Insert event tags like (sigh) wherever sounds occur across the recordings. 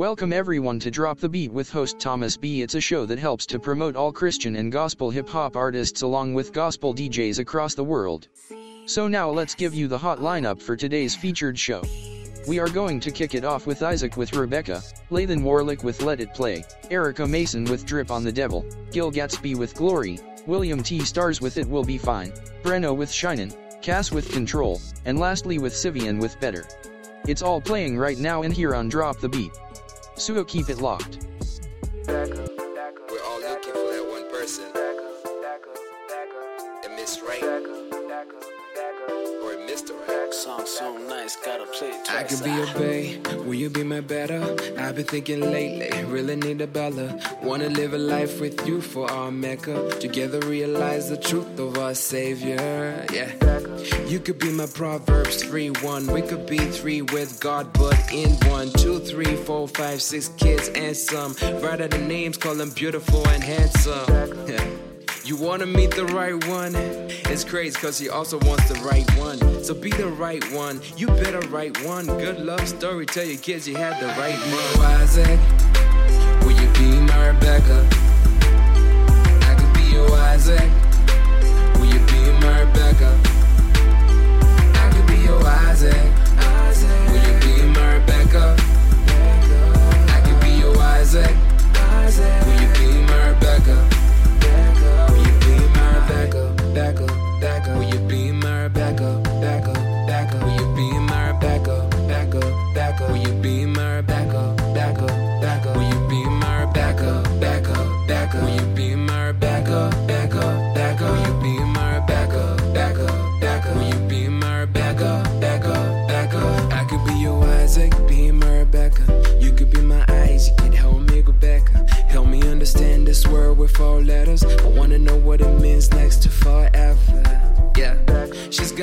Welcome everyone to Drop the Beat with host Thomas B. It's a show that helps to promote all Christian and gospel hip hop artists along with gospel DJs across the world. So now let's give you the hot lineup for today's featured show. We are going to kick it off with Isaac with Rebecca, Lathan Warlick with Let It Play, Erica Mason with Drip on the Devil, Gil Gatsby with Glory, William T. Stars with It Will Be Fine, Breno with Shinin', Cass with Control, and lastly with Sivian with Better. It's all playing right now and here on Drop the Beat. So keep it locked. We're all looking for that one person. Right. Song nice, gotta play twice. I could be your babe, will you be my better? I've been thinking lately, really need a Bella. Wanna live a life with you for our Mecca. Together realize the truth of our Savior. Yeah. You could be my Proverbs 3 1. We could be three with God, but in one. Two, three, four, five, six kids and some. Write out the names, call them beautiful and handsome. Yeah. You wanna meet the right one? It's crazy cause he also wants the right one. So be the right one, you better write one. Good love story, tell your kids you had the right one. Isaac, will you be my Rebecca? I could be your Isaac. Will you be my Rebecca? I could be your Isaac. Will you be my Rebecca? I could be your Isaac. Will you be my Rebecca? back up, back up, back up.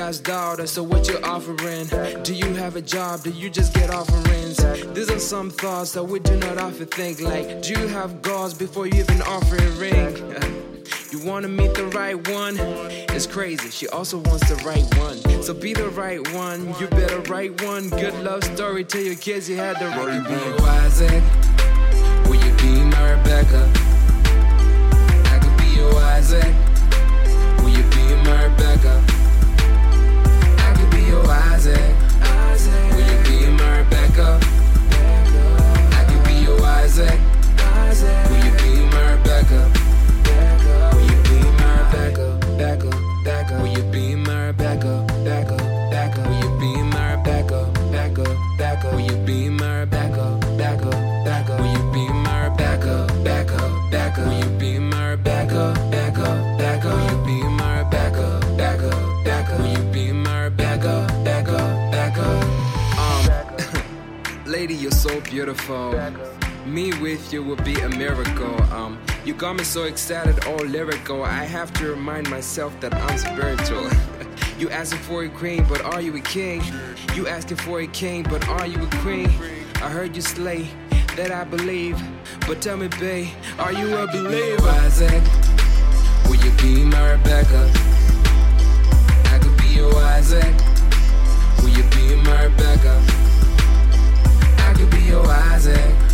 God's daughter, so what you offering? Do you have a job? Do you just get offerings? These are some thoughts that we do not often think. Like, do you have goals before you even offer a ring? (laughs) You wanna meet the right one? It's crazy, she also wants the right one. So be the right one, you better write one. Good love story, tell your kids you had the right one. Isaac, will you be my Rebecca? I could be your Isaac. Will you be my Rebecca? Will you be my backup? I can be your Isaac. You would be a miracle. Um, you got me so excited, all lyrical. I have to remind myself that I'm spiritual. (laughs) you asking for a queen, but are you a king? You asking for a king, but are you a queen? I heard you slay, that I believe. But tell me, babe, are you a believer? Isaac, will you be my Rebecca? I could be your Isaac. Will you be my Rebecca? I could be your Isaac.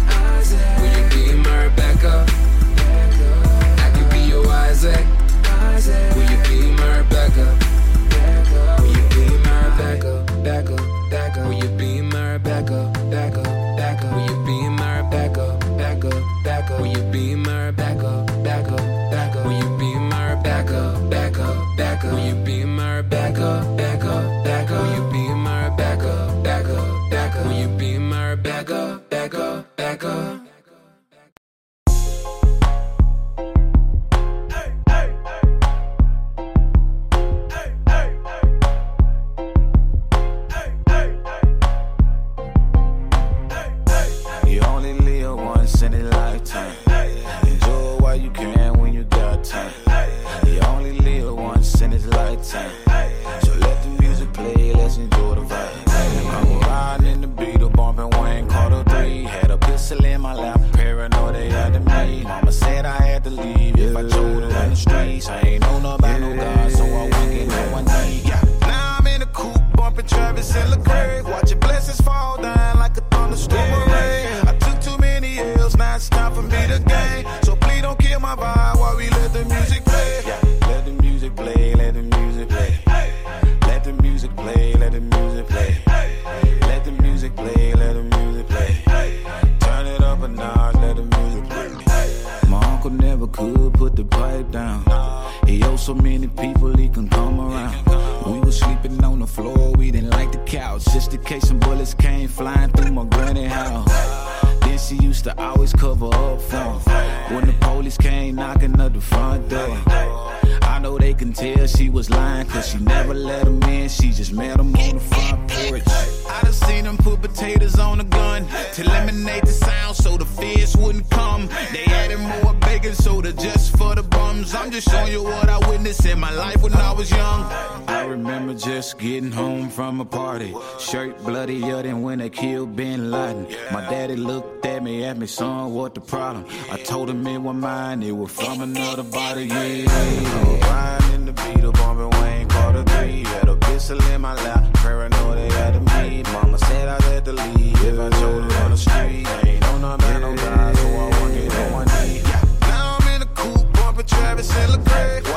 Just showing you what I witnessed in my life when I was young. I remember just getting home from a party, shirt bloodier than when they killed Bin Laden. My daddy looked at me, asked me, son, what the problem? I told him it was mine, it was from another body, yeah. Riding in the beat of bumping Wayne Carter 3. Had a pistol in my lap, paranoid they had to meet. Mama said I had to leave if I told her on the street. Ain't no number, no guy, so I Travis and Lecrae.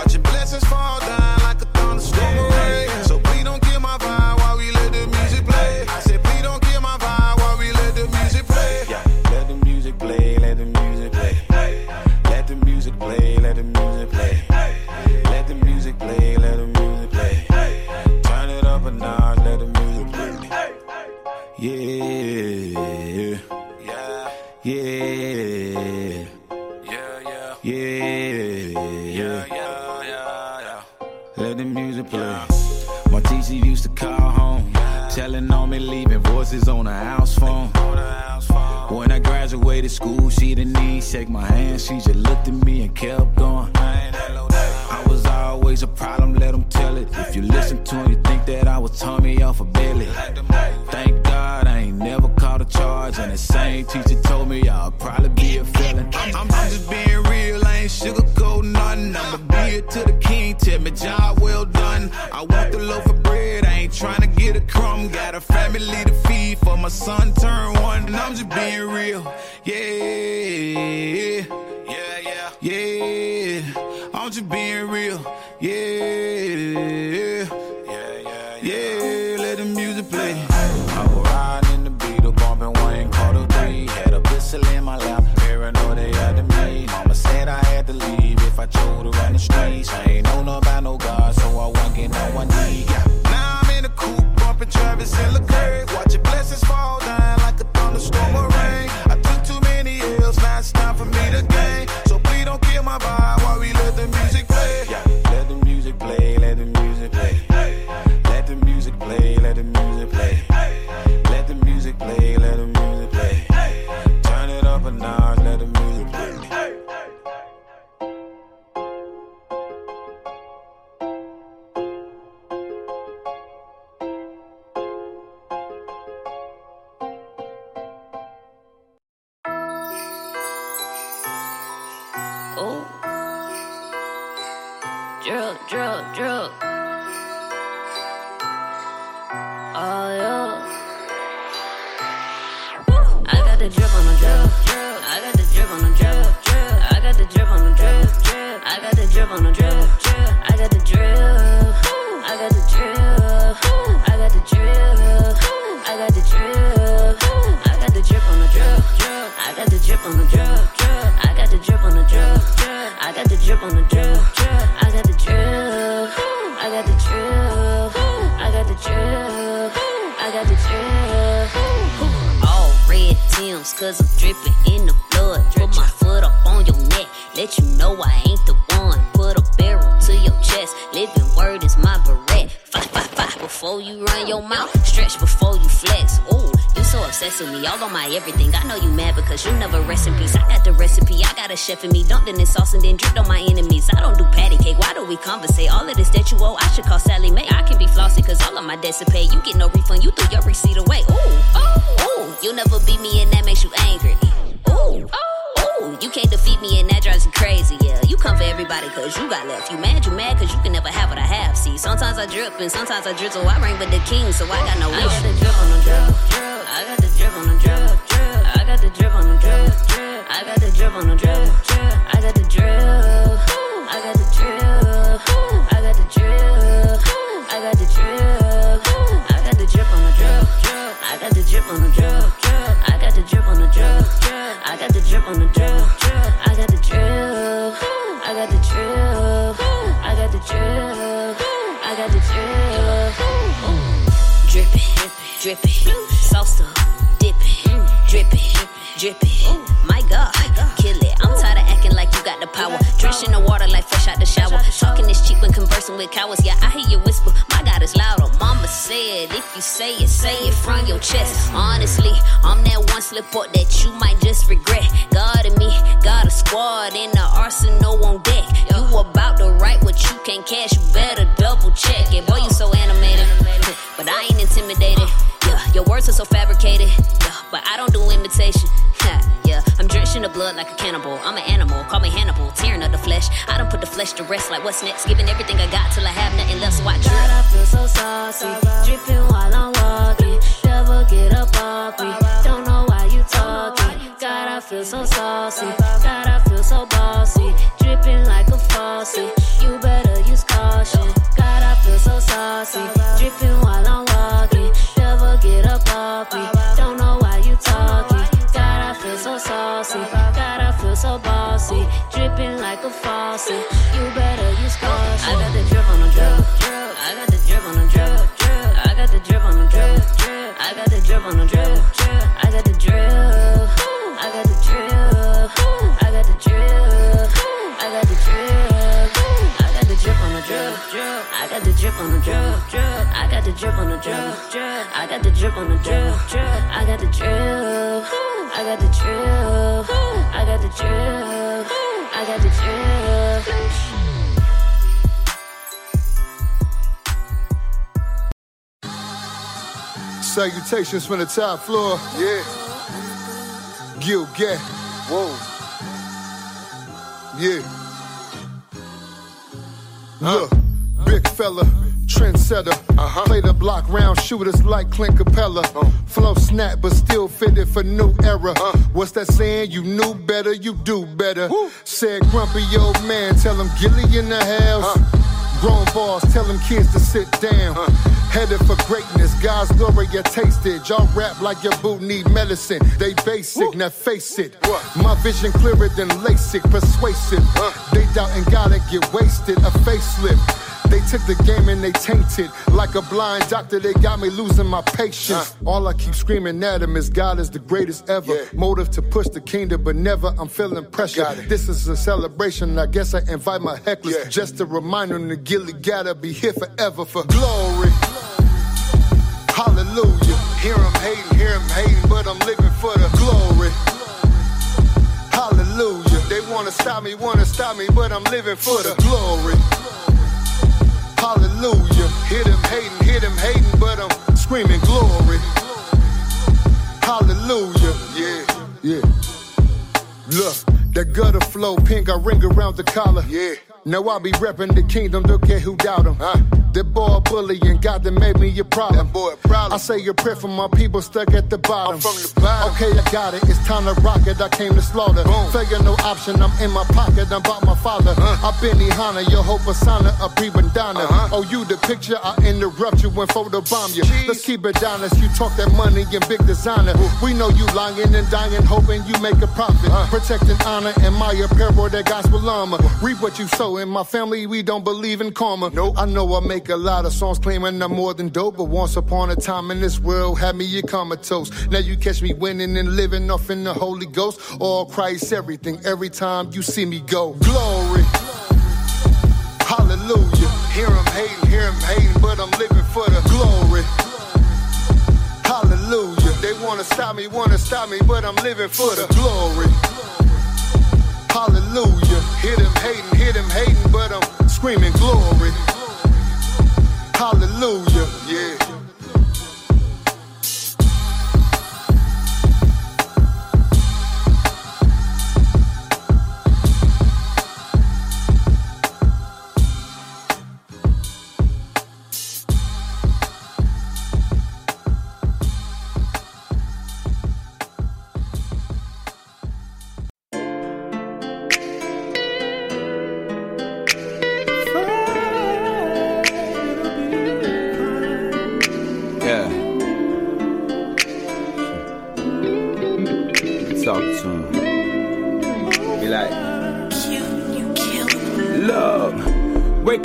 Yeah. I'm just being real, yeah. Yeah, yeah, yeah. Let the music play. I riding in the beat of bumping Wayne Carter 3. Had a pistol in my lap, paranoid to meet. Mama said I had to leave if I chose to run the streets. I ain't no God, so I won't get no. Now I'm in a coupe, bumping Travis and Lecrae. Watching blessings fall Oh. Drug, drug, drug. Oh, yeah. I got the drip on the drip. I got the drip on the. I got the drip on the. I got the. I got the. I got the. I got the. I got the drip. I got the drip on the. I got the on the I got the drip on the drip. I got the drip. I got the drip. I got the drip. I got the drip. All red Tims, cause I'm dripping in the blood. Put my foot up on your neck, let you know I ain't the one. Put a barrel to your chest, living word is my beret. Fight, fight, fight before you run your mouth, stretch before with me, all on my everything. I know you mad because you never rest in peace. I got the recipe, I got a chef in me, dumped in this sauce and then dripped on my enemies. I don't do patty cake, why do we conversate? All of this that you owe, I should call Sallie Mae. I can be flossy cause all of my debts are paid. You get no refund, you threw your receipt away. Ooh, oh, ooh, you never beat me and that makes you angry. Ooh, ooh, you can't defeat me and that drives you crazy. Yeah, you come for everybody cause you got left. You mad, you mad cause you can never have what I have. See, sometimes I drip and sometimes I drizzle. I reign with the king, so I got no wish. I got the drip on the drip. I got the drip on the drip. I got the drip on the drip. I got the drip on the drip. I got the drip. I got the drip. I got the drip. I got the drip. I got the drip on the drip. I got the drip on the drip. I got the drip on the drip. I got the drip on the drip. I got the drip. I got the drip. I got the drip. I got the drip. Dripping, dripping, bossed up, dipping, dripping, dripping. My God, kill it. I'm tired of acting like you got the power. Drenching the water like fresh out the shower. Talking is cheap when conversing with cowards. Yeah, I hear say it, say it from your chest. Honestly, I'm that one slip up that you might just regret. God and me, got a squad in the arsenal on deck. You about to write what you can't cash, you better double check it. Boy, you so animated, but I ain't intimidated. Yeah, your words are so fabricated, yeah, but I don't do imitation. yeah, I'm drenched in the blood like a cannibal. I'm an animal, call me Hannibal, tearing up the flesh. I don't put the flesh to rest like what's next, giving everything I got till I have nothing left. So I drip. So saucy, dripping while I'm walking. Never get up off me. Don't know why you talking. God, I feel so saucy. Salutations from the top floor. Yeah. Gil get. Whoa. Yeah. Look, big fella, trendsetter. Uh-huh. Play the block round shooters like Clint Capela. Flow snap, but still fitted for new era. What's that saying? You knew better, you do better. Said grumpy old man, tell him Gilly in the house. Grown boss, tell them kids to sit down. Headed for greatness, God's glory, you tasted. Y'all rap like your boot need medicine. They basic, now face it. My vision clearer than LASIK, persuasive. They doubt and gotta get wasted, a facelift. They took the game and they tainted. Like a blind doctor, they got me losing my patience. All I keep screaming at them is God is the greatest ever. Motive to push the kingdom, but never I'm feeling pressure. This is a celebration. I guess I invite my hecklers. Just a reminder the gilly gotta be here forever for glory. Hallelujah. Hear 'em hating, hear 'em hating, but I'm living for the glory. Hallelujah. They wanna stop me, wanna stop me, but I'm living for the glory. Hallelujah. Hit him hating, hit him hating, but I'm screaming glory. Hallelujah. Yeah, yeah. Look, that gutter flow pink, I ring around the collar. Yeah. Now I be repping the kingdom, don't care who doubt him. Huh? That boy a bully and God that made me a problem. That boy a problem. I say a prayer for my people stuck at the bottom. I'm from the bottom. Okay, I got it. It's time to rock it. I came to slaughter. Boom. Figure no option. I'm in my pocket. I'm about my father. Uh. I've been Ihana, your hope Asana, a pre-bandana. Uh-huh. Oh, you the picture. I interrupt you when photo bomb you. Jeez. Let's keep it honest. You talk that money and big designer. Ooh. We know you lying and dying, hoping you make a profit. Uh. Protecting honor and my apparel, that gospel armor. Reap what you sow. In my family, we don't believe in karma. Nope. I know I make a lot of songs claiming I'm more than dope, but once upon a time in this world had me a comatose. Now you catch me winning and living off in the Holy Ghost. All Christ, everything, every time you see me go. Glory. Hallelujah. Hear 'em hating, hear 'em hating, but I'm living for the glory. Hallelujah. They wanna stop me, wanna stop me, but I'm living for the glory. Hallelujah. Hit him hating, hit him hating, but I'm screaming glory. Hallelujah. Yeah. Yeah.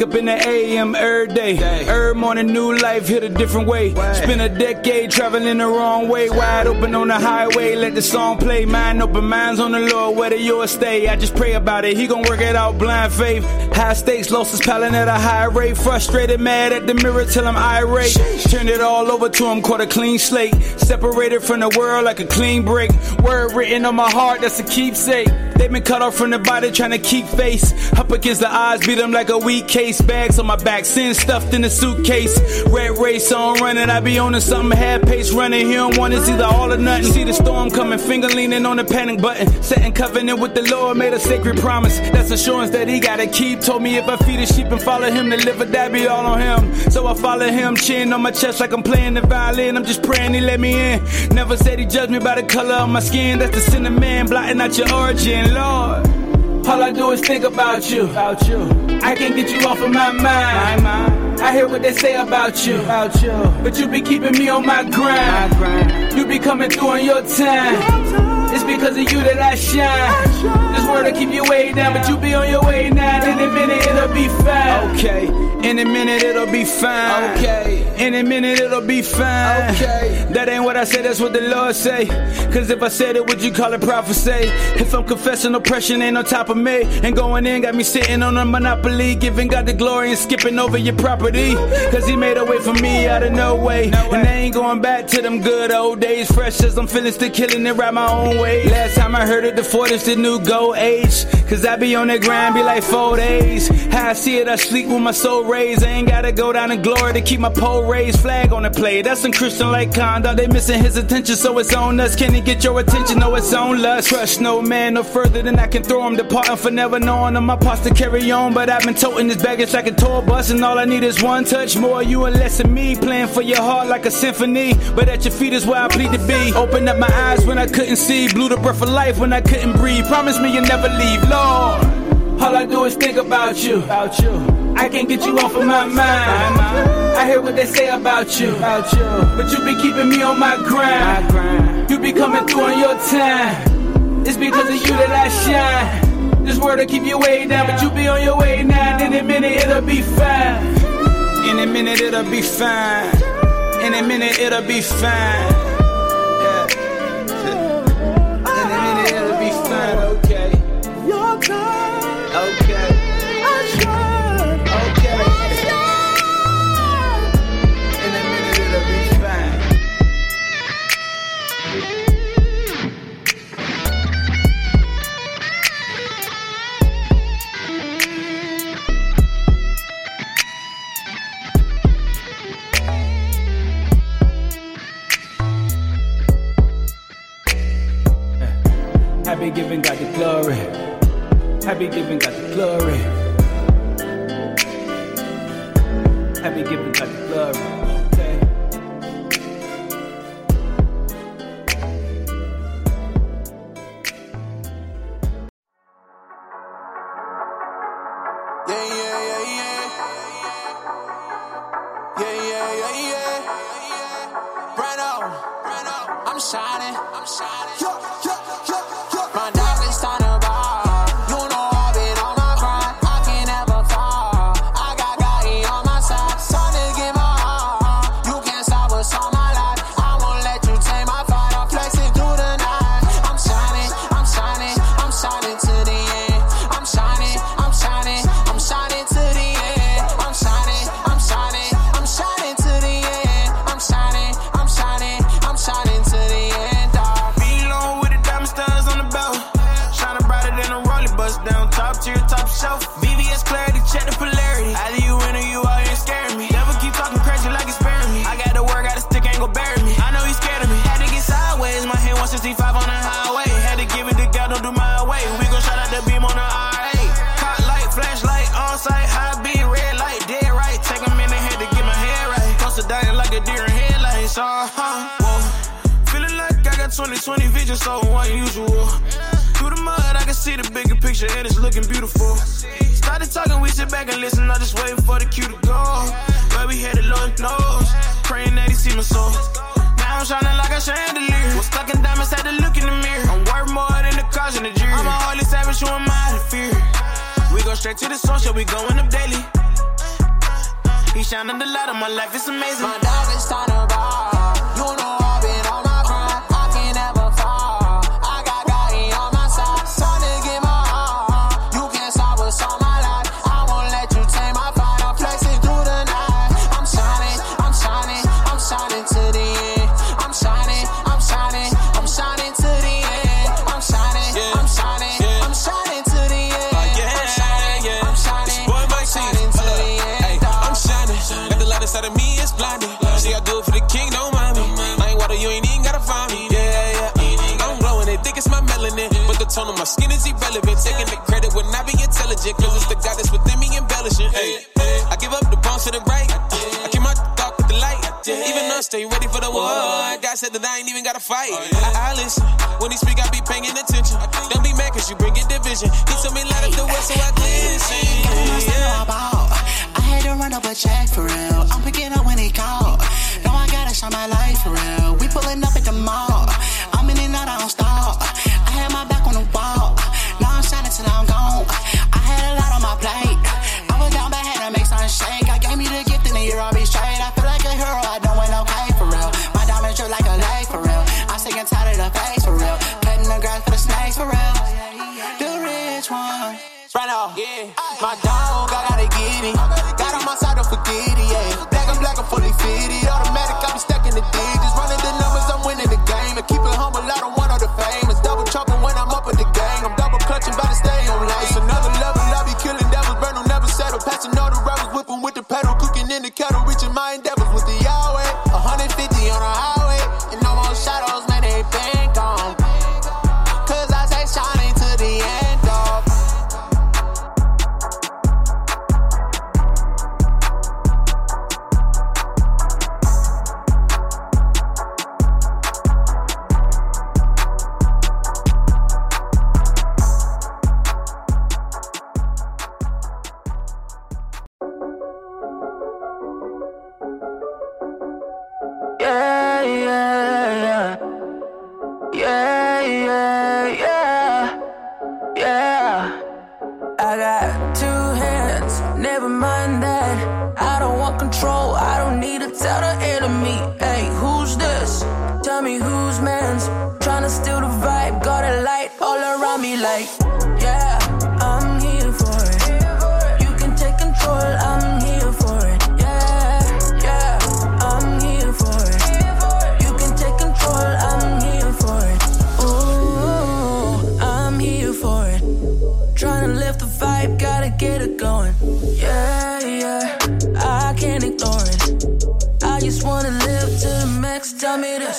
Wake up in the AM every day. Every morning, new life, hit a different way. Spend a decade traveling the wrong way. Wide open on the highway, let the song play. Mind open, minds on the Lord, whether you'll stay. I just pray about it, He gon' work it out, blind faith. High stakes, losses piling at a high rate. Frustrated, mad at the mirror till I'm irate. Turned it all over to him, caught a clean slate. Separated from the world like a clean break. Word written on my heart, that's a keepsake. They been cut off from the body, trying to keep face. Up against the odds, beat them like a weak case. Bags on my back, sin stuffed in a suitcase. Red race on running, I be on to something, half pace running. He don't want it's either all or nothing. See the storm coming, finger leaning on the panic button. Setting covenant with the Lord, made a sacred promise. That's assurance that he gotta keep. Told me if I feed the sheep and follow him, to live or die be all on him. So I follow him, chin on my chest like I'm playing the violin. I'm just praying he let me in. Never said he judged me by the color of my skin. That's the sin of man, blotting out your origin. Lord. All I do is think about you. About you. I can't get you off of my mind. My mind. I hear what they say about you. About you. But you be keeping me on my grind. My grind. You be coming through on your time. It's because of you that I shine. This world will keep you way down, but you be on your way now. In a minute it'll be fine. Okay. In a minute it'll be fine. Okay. In a minute it'll be fine. Okay. That ain't what I said, that's what the Lord say. Cause if I said it, would you call it prophecy? If I'm confessing oppression ain't on top of me. And going in got me sitting on a monopoly. Giving God the glory and skipping over your property. Cause he made a way for me out of no way. And I ain't going back to them good old days. Fresh as I'm feeling, still killing it right my own way. Last time I heard it, the Ford is the new gold age. Cause I be on that grind, be like four days. How I see it, I sleep with my soul raised. I ain't gotta go down in glory to keep my pole raised. Flag on the play, that's some Christian like conduct. They missing his attention, so it's on us. Can he get your attention? No, it's on lust. Trust no man no further than I can throw him. Departing for never knowing of my parts to carry on. But I've been toting this baggage like a tour bus, and all I need is one touch. More you and less of me. Playing for your heart like a symphony. But at your feet is where I plead to be. Open up my eyes when I couldn't see. Blew the breath of life when I couldn't breathe. Promise me you'll never leave, Lord. All I do is think about you. About you. I can't get you off of my mind. I hear what they say about you. About you. But you be keeping me on my grind. My grind. You be coming through on your time. It's because of you that I shine. This world will keep you way down, but you be on your way now. In a minute it'll be fine. In a minute it'll be fine. In a minute it'll be fine. Huh. Whoa. Feeling like I got 2020 vision, so unusual. Through the mud, I can see the bigger picture, and it's looking beautiful. Started talking, we sit back and listen, I just waiting for the cue to go. Where we headed, Lord knows. Praying that he see my soul. Now I'm shining like a chandelier. Was stuck in diamonds, had to look in the mirror. I'm worth more than the cars in the jury. I'm a holy savage, who am I to fear? We go straight to the yeah, we going up daily. He shine the light of my life, it's amazing. My dog is trying to bar. intelligent, cause it's the goddess within me embellishing. Hey, I give up the bones to the right. I keep my dark with the light. Even us stay ready for the war. God said that I ain't even gotta fight. I, I listen. When he speak, I be paying attention. Don't be mad cause you bringing division. He told me light up the world so I glisten. Yeah. I had to run up a check for real. I'm picking up when he called. Now I gotta shine my light needy. Got on my side, don't forget it, yeah. Black, and black, I'm fully fitted. Automatic, Yeah. I got two hands, never mind that. I don't want control, I don't need to tell the enemy. Hey, who's this? Tell me who's man's. Trying to steal the vibe, got a light all around me like.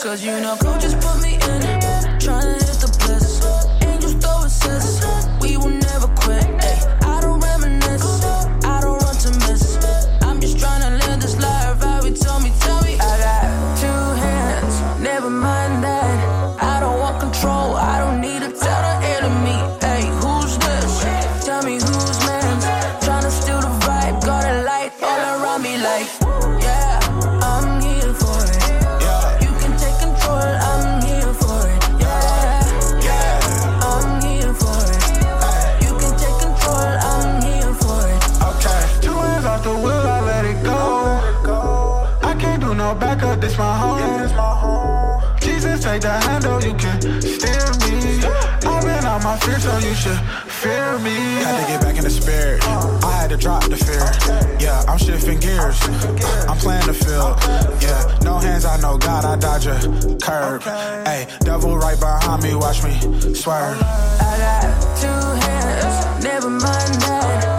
Cause you know, coach just put me trigger, you should fear me. Had to get back in the spirit. I had to drop the fear. Yeah, I'm shifting gears. I'm playing the field. Yeah, no hands, I know God, I dodge a curb. Hey, devil right behind me, watch me swerve. I got two hands, never mind that.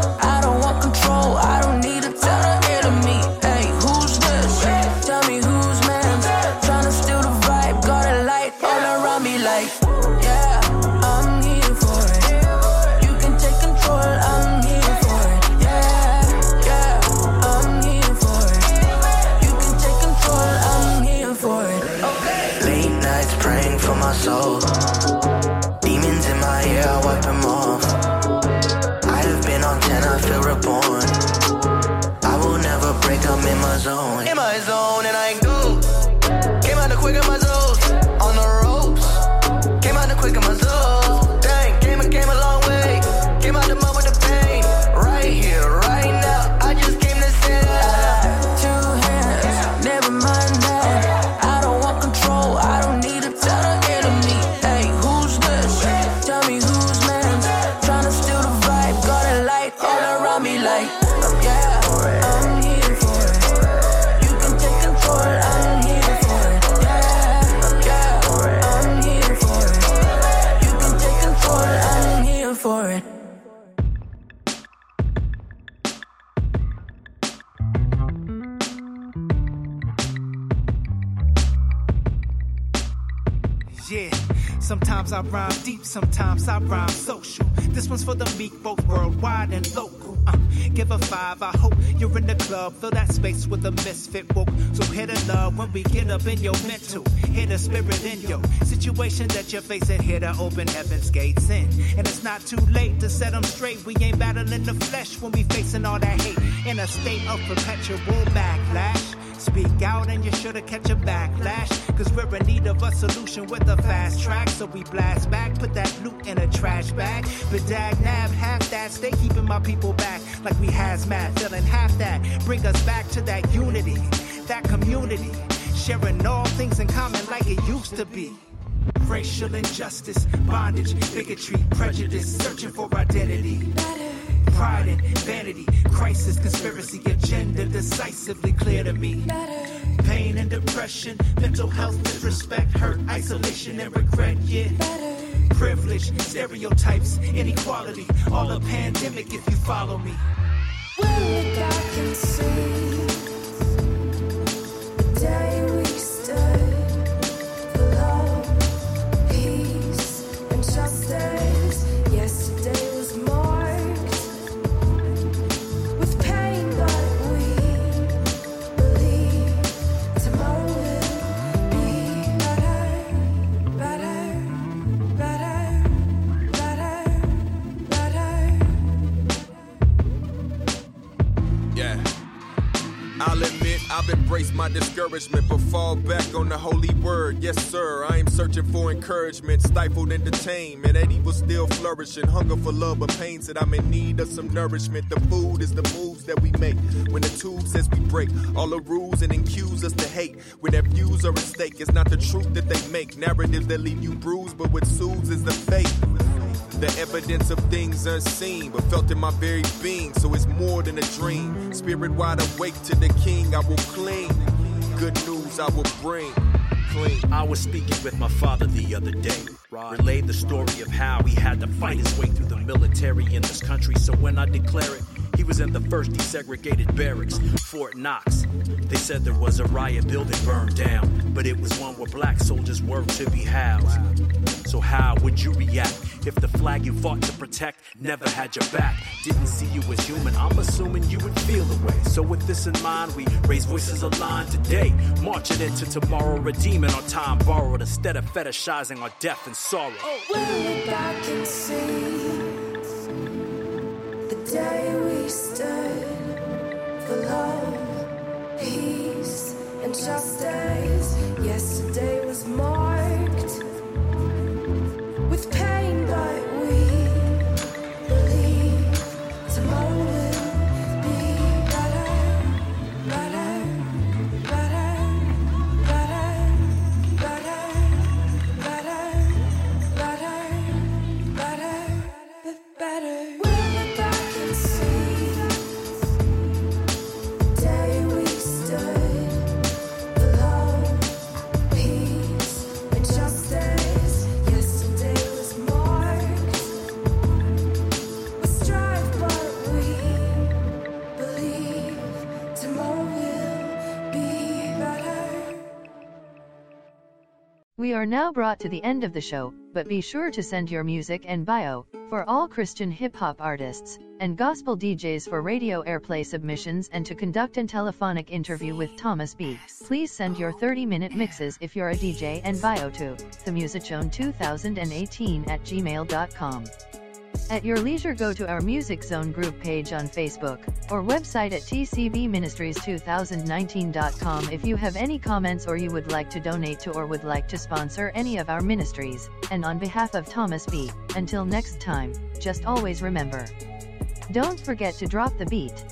Sometimes I rhyme deep, sometimes I rhyme social. This one's for the meek, both worldwide and local. Uh, give a five, I hope you're in the club. Fill that space with a misfit woke. So hit a love when we get up in your mental. Hit a spirit in your situation that you're facing. Hit a open heaven's gates in. And it's not too late to set them straight. We ain't battling the flesh when we facing all that hate. In a state of perpetual backlash. Speak out and you should've catch a backlash. Cause we're in need of a solution with a fast track. So we blast back, put that loot in a trash bag. But dag nab, half that, stay keeping my people back. Like we hazmat, feeling half that. Bring us back to that unity, that community. Sharing all things in common like it used to be. Racial injustice, bondage, bigotry, prejudice, searching for identity. Pride and vanity, crisis, conspiracy, agenda decisively clear to me. Pain and depression, mental health, disrespect, hurt, isolation, and regret, yeah. Privilege, stereotypes, inequality, all a pandemic if you follow me. Well, look, I can I've my discouragement, but fall back on the holy word. Yes, sir, I am searching for encouragement, stifled and detained. And that evil still flourishing, hunger for love, but pain said I'm in need of some nourishment. The food is the moves that we make when the tube says we break all the rules and accuse us to hate. When their views are at stake, it's not the truth that they make. Narratives that leave you bruised, but what soothes is the faith. The evidence of things unseen, but felt in my very being. So it's more than a dream. Spirit wide awake to the king, I will cling. Good news I will bring. Clean. I was speaking with my father the other day. Relayed the story of how he had to fight his way through the military in this country. So when I declare it, he was in the first desegregated barracks, Fort Knox. They said there was a riot building burned down, but it was one where black soldiers were to be housed. So how would you react if the flag you fought to protect never had your back? Didn't see you as human, I'm assuming you would feel the way. So with this in mind, we raise voices aligned today, marching into tomorrow, redeeming our time borrowed instead of fetishizing our death and sorrow. Oh, well, look, I can see day we stood for love, peace, and justice. Yesterday was marked We are now brought to the end of the show, but be sure to send your music and bio for all Christian hip hop artists and gospel DJs for radio airplay submissions and to conduct an telephonic interview with Thomas B. Please send your 30 minute mixes if you're a DJ and bio to themusiczone2018 at gmail.com. At your leisure, go to our Music Zone group page on Facebook or website at tcbministries2019.com if you have any comments or you would like to donate to or would like to sponsor any of our ministries. And on behalf of Thomas B., until next time, just always remember don't forget to drop the beat.